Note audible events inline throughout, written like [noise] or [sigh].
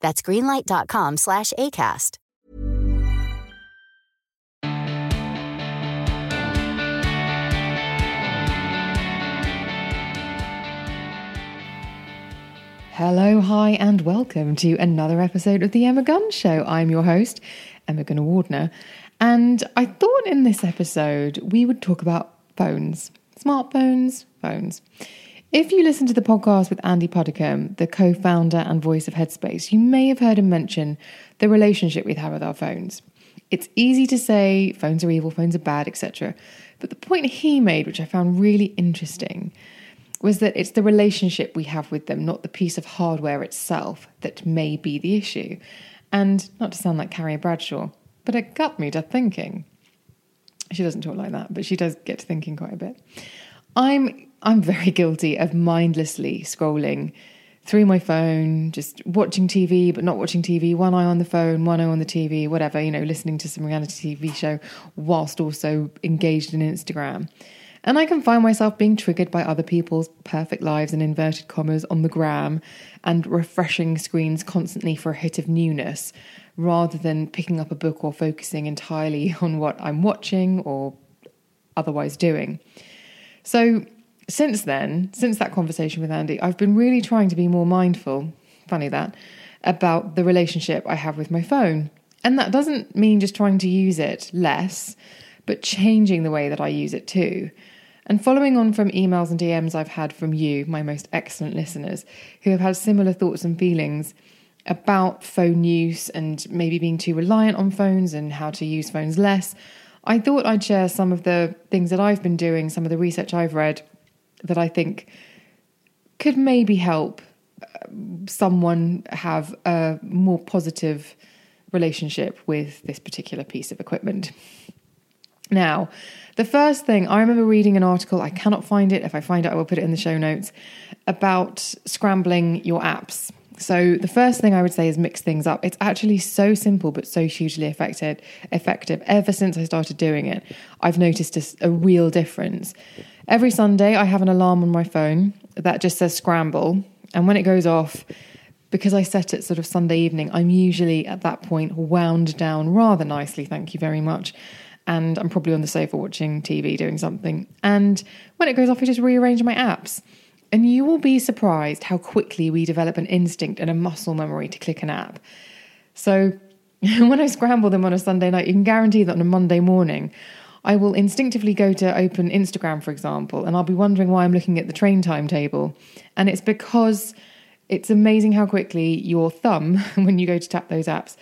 That's greenlight.com slash ACAST. Hello, hi, and welcome to another episode of The Emma Guns Show. I'm your host, Emma Gunavardhana, and I thought in this episode we would talk about phones, smartphones, phones. If you listen to the podcast with Andy Puddicombe, the co founder and voice of Headspace, you may have heard him mention the relationship we have with our phones. It's easy to say phones are evil, phones are bad, etc. But the point he made, which I found really interesting, was that it's the relationship we have with them, not the piece of hardware itself, that may be the issue. And not to sound like Carrie Bradshaw, but it got me to thinking. She doesn't talk like that, but she does get to thinking quite a bit. I'm I'm very guilty of mindlessly scrolling through my phone, just watching TV, but not watching TV, one eye on the phone, one eye on the TV, whatever, you know, listening to some reality TV show whilst also engaged in Instagram. And I can find myself being triggered by other people's perfect lives and inverted commas on the gram and refreshing screens constantly for a hit of newness rather than picking up a book or focusing entirely [laughs] on what I'm watching or otherwise doing. So, since then, since that conversation with Andy, I've been really trying to be more mindful, funny that, about the relationship I have with my phone. And that doesn't mean just trying to use it less, but changing the way that I use it too. And following on from emails and DMs I've had from you, my most excellent listeners, who have had similar thoughts and feelings about phone use and maybe being too reliant on phones and how to use phones less, I thought I'd share some of the things that I've been doing, some of the research I've read that I think could maybe help uh, someone have a more positive relationship with this particular piece of equipment. Now, the first thing I remember reading an article, I cannot find it. If I find it, I will put it in the show notes about scrambling your apps. So the first thing I would say is mix things up. It's actually so simple but so hugely effective. Effective. Ever since I started doing it, I've noticed a, a real difference. Every Sunday, I have an alarm on my phone that just says scramble, and when it goes off, because I set it sort of Sunday evening, I'm usually at that point wound down rather nicely. Thank you very much. And I'm probably on the sofa watching TV doing something. And when it goes off, I just rearrange my apps. And you will be surprised how quickly we develop an instinct and a muscle memory to click an app. So [laughs] when I scramble them on a Sunday night, you can guarantee that on a Monday morning, I will instinctively go to open Instagram, for example, and I'll be wondering why I'm looking at the train timetable. And it's because it's amazing how quickly your thumb, [laughs] when you go to tap those apps,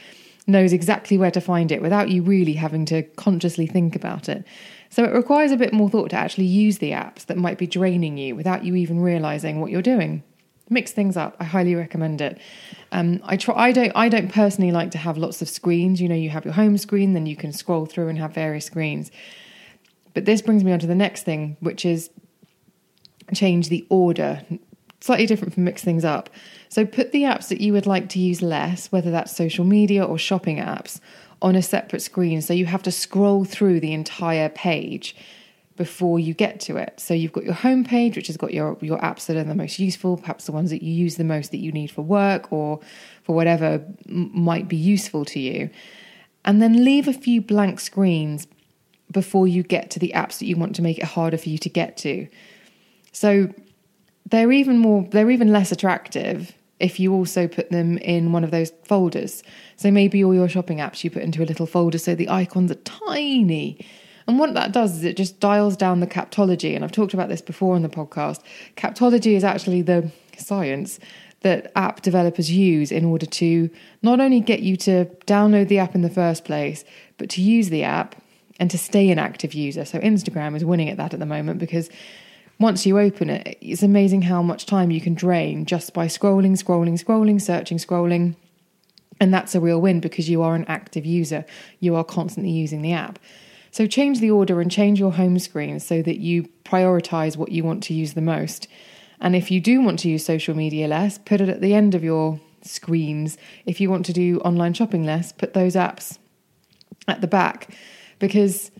knows exactly where to find it without you really having to consciously think about it. So it requires a bit more thought to actually use the apps that might be draining you without you even realizing what you're doing. Mix things up. I highly recommend it. Um, I try. I don't. I don't personally like to have lots of screens. You know, you have your home screen, then you can scroll through and have various screens. But this brings me on to the next thing, which is change the order. Slightly different from mix things up. So put the apps that you would like to use less, whether that's social media or shopping apps, on a separate screen. So you have to scroll through the entire page before you get to it. So you've got your home page, which has got your, your apps that are the most useful, perhaps the ones that you use the most that you need for work or for whatever m- might be useful to you. And then leave a few blank screens before you get to the apps that you want to make it harder for you to get to. So they're even more they're even less attractive if you also put them in one of those folders. So maybe all your shopping apps you put into a little folder so the icons are tiny. And what that does is it just dials down the captology. And I've talked about this before on the podcast. Captology is actually the science that app developers use in order to not only get you to download the app in the first place, but to use the app and to stay an active user. So Instagram is winning at that at the moment because once you open it, it's amazing how much time you can drain just by scrolling, scrolling, scrolling, searching, scrolling. And that's a real win because you are an active user. You are constantly using the app. So change the order and change your home screen so that you prioritize what you want to use the most. And if you do want to use social media less, put it at the end of your screens. If you want to do online shopping less, put those apps at the back because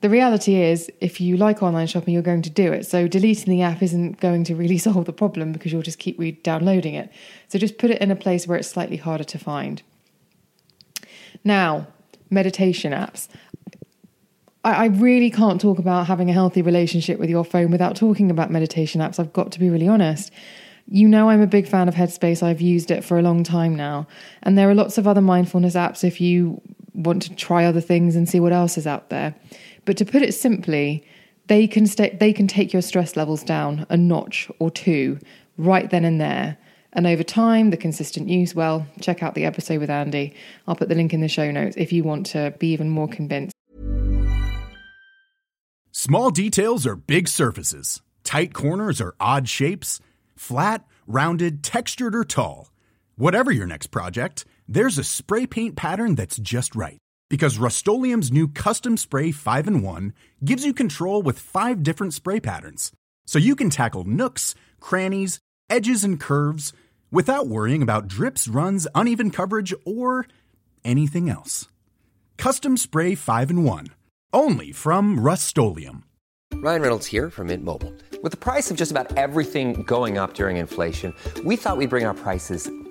the reality is if you like online shopping you're going to do it so deleting the app isn't going to really [laughs] solve the problem because you'll just keep re-downloading it so just put it in a place where it's slightly harder to find now meditation apps I, really can't talk about having a healthy relationship with your phone without talking about meditation apps. I've got to be really honest. You know, I'm a big fan of Headspace. I've used it for a long time now. And there are lots of other mindfulness apps if you want to try other things and see what else is out there. But to put it simply, they can stay, they can take your stress levels down a notch or two right then and there. And over time, the consistent use, well, check out the episode with Andy. I'll put the link in the show notes if you want to be even more convinced. Small details are big surfaces, tight corners are odd shapes, flat, rounded, textured, or tall. Whatever your next project, there's a spray paint pattern that's just right. Because Rust new Custom Spray 5 and 1 gives you control with five different spray patterns. So you can tackle nooks, crannies, edges, and curves without worrying about drips, runs, uneven coverage, or anything else. Custom Spray 5 and 1 only from Rust-Oleum Ryan Reynolds here from Mint Mobile. With the price of just about everything going up during inflation, we thought we'd bring our prices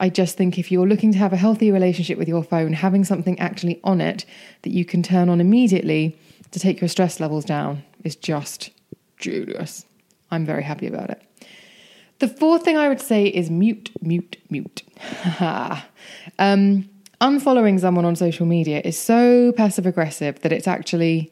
I just think if you're looking to have a healthy relationship with your phone, having something actually on it that you can turn on immediately to take your stress levels down is just genius. I'm very happy about it. The fourth thing I would say is mute, mute, mute. [laughs] um, unfollowing someone on social media is so passive aggressive that it's actually,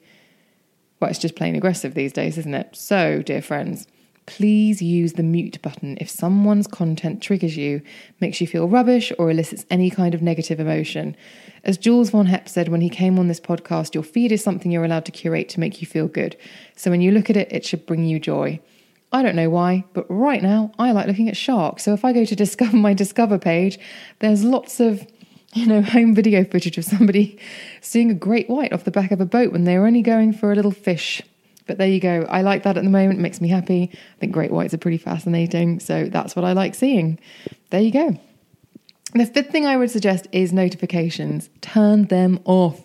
well, it's just plain aggressive these days, isn't it? So, dear friends, please use the mute button if someone's content triggers you, makes you feel rubbish, or elicits any kind of negative emotion. As Jules Von Hep said when he came on this podcast, your feed is something you're allowed to curate to make you feel good. So when you look at it, it should bring you joy. I don't know why, but right now I like looking at sharks. So if I go to [laughs] discover my discover page, there's lots of you know, home video footage of somebody [laughs] seeing a great white off the back of a boat when they were only going for a little fish but there you go. I like that at the moment. It makes me happy. I think great whites are pretty fascinating. So that's what I like seeing. There you go. The fifth thing I would suggest is notifications. Turn them off.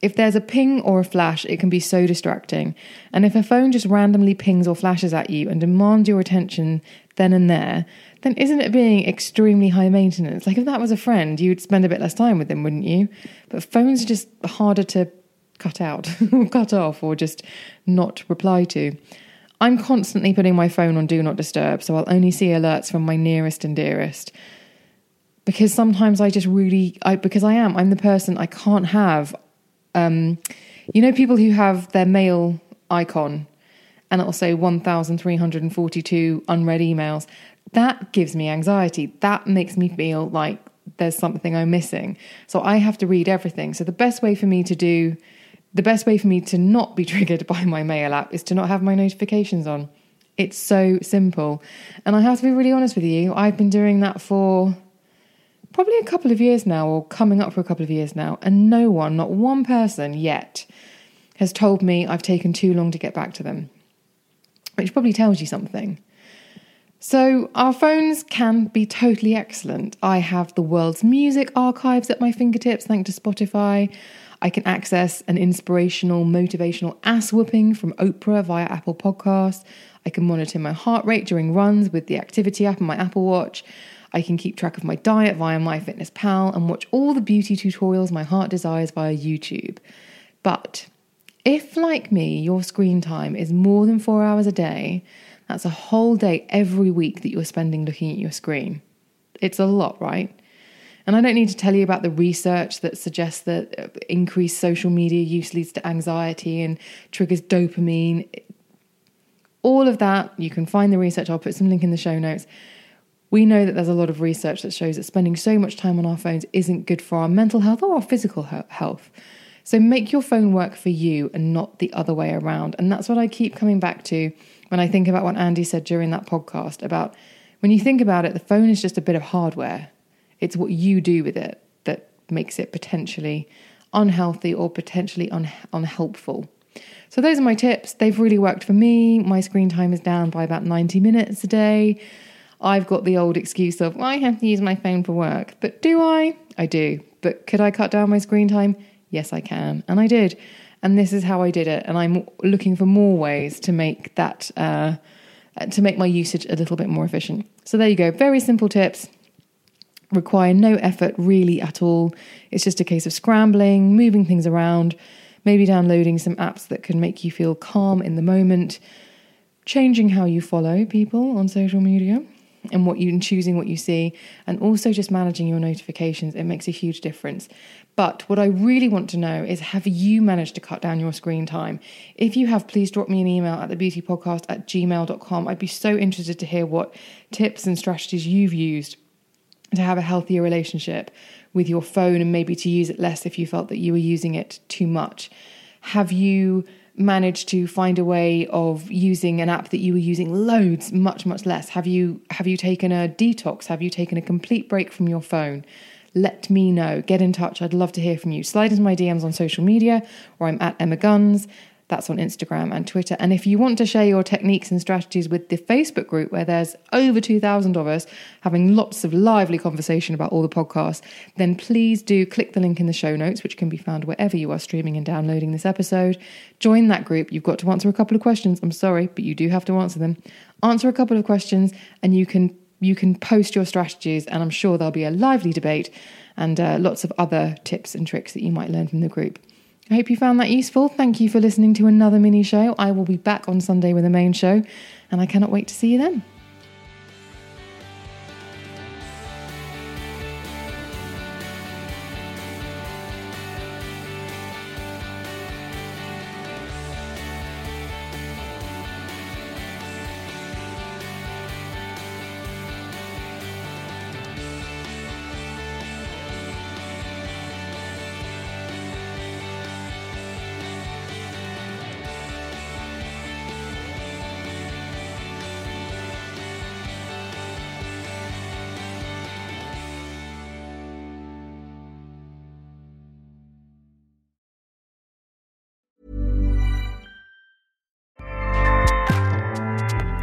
If there's a ping or a flash, it can be so distracting. And if a phone just randomly pings or flashes at you and demands your attention then and there, then isn't it being extremely high maintenance? Like if that was a friend, you'd spend a bit less time with them, wouldn't you? But phones are just harder to cut out, [laughs] or cut off, or just not reply to. I'm constantly putting my phone on do not disturb, so I'll only see alerts from my nearest and dearest. Because sometimes I just really, I, because I am, I'm the person I can't have. Um, you know, people who have their mail icon and it'll say 1,342 unread emails. That gives me anxiety. That makes me feel like there's something I'm missing. So I have to read everything. So the best way for me to do the best way for me to not be [laughs] triggered by my mail app is to not have my notifications on. It's so simple. And I have to be really honest with you, I've been doing that for probably a couple of years now, or coming up for a couple of years now, and no one, not one person yet, has told me I've taken too long to get back to them, which probably tells you something. So, our phones can be totally excellent. I have the world's music archives at my fingertips, thanks to Spotify. I can access an inspirational, motivational ass whooping from Oprah via Apple Podcasts. I can monitor my heart rate during runs with the activity app on my Apple Watch. I can keep track of my diet via MyFitnessPal and watch all the beauty tutorials my heart desires via YouTube. But if, like me, your screen time is more than four hours a day, that's a whole day every week that you're spending looking at your screen. It's a lot, right? And I don't need to tell you about the research that suggests that uh, increased social media use leads to anxiety and triggers dopamine. All of that, you can find the research. I'll put some link in the show notes. We know that there's a lot of research that shows that spending so much time on our phones isn't good for our mental health or our physical health. So make your phone work for you and not the other way around. And that's what I keep coming back to when I think about what Andy said during that podcast about when you think about it, the phone is just a bit of hardware. It's what you do with it that makes it potentially unhealthy or potentially un- unhelpful. So, those are my tips. They've really worked for me. My screen time is down by about 90 minutes a day. I've got the old excuse of, well, I have to use my phone for work. But do I? I do. But could I cut down my screen time? Yes, I can. And I did. And this is how I did it. And I'm looking for more ways to make that, uh, to make my usage a little bit more efficient. So there you go. Very simple tips. Require no effort really at all. It's just a case of scrambling, moving things around, maybe downloading some apps that can make you feel calm in the moment, changing how you follow people on social media and what you and choosing what you see and also just managing your notifications. It makes a huge difference. But what i really want to know is have you managed to cut down your screen time? If you have please drop me an email at the beauty podcast at gmail.com i'd be so interested to hear what tips and strategies you've used to have a healthier relationship with your phone and maybe to use it less if you felt that you were using it too much. Have you managed to find a way of using an app that you were using loads much much less? Have you have you taken a detox? Have you taken a complete break from your phone? Let me know. Get in touch. I'd love to hear from you. Slide into my dms on social media or i'm at emma guns that's on Instagram and Twitter. And if you want to share your techniques and strategies with the Facebook group, where there's over 2,000 of us having lots of lively conversation about all the podcasts, then please do click the link in the show notes, which can be found wherever you are streaming and downloading this episode. Join that group. You've got to answer a couple of questions. I'm sorry, but you do have to answer them. Answer a couple of questions, and you can you can post your strategies, and I'm sure there'll be a lively debate and uh, lots of other tips and tricks that you might learn from the group. I hope you found that useful. Thank you for listening to another mini show. I will be back on Sunday with a main show, and I cannot wait to see you then.